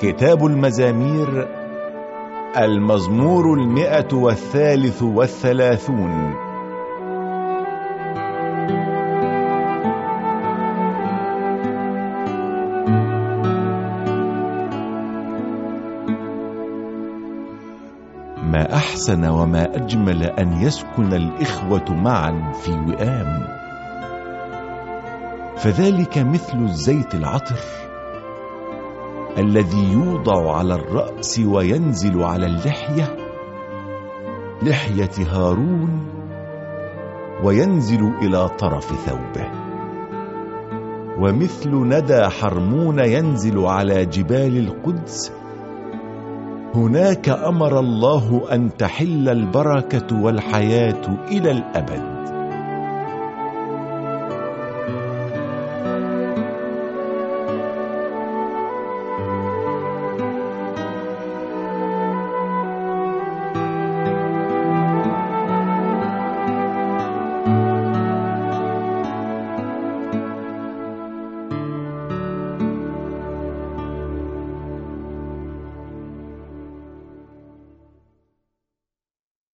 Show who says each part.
Speaker 1: كتاب المزامير المزمور المئة والثالث والثلاثون. ما أحسن وما أجمل أن يسكن الإخوة معا في وئام. فذلك مثل الزيت العطر. الذي يوضع على الرأس وينزل على اللحية لحية هارون وينزل إلى طرف ثوبه. ومثل ندى حرمون ينزل على جبال القدس هناك أمر الله أن تحل البركة والحياة إلى الأبد.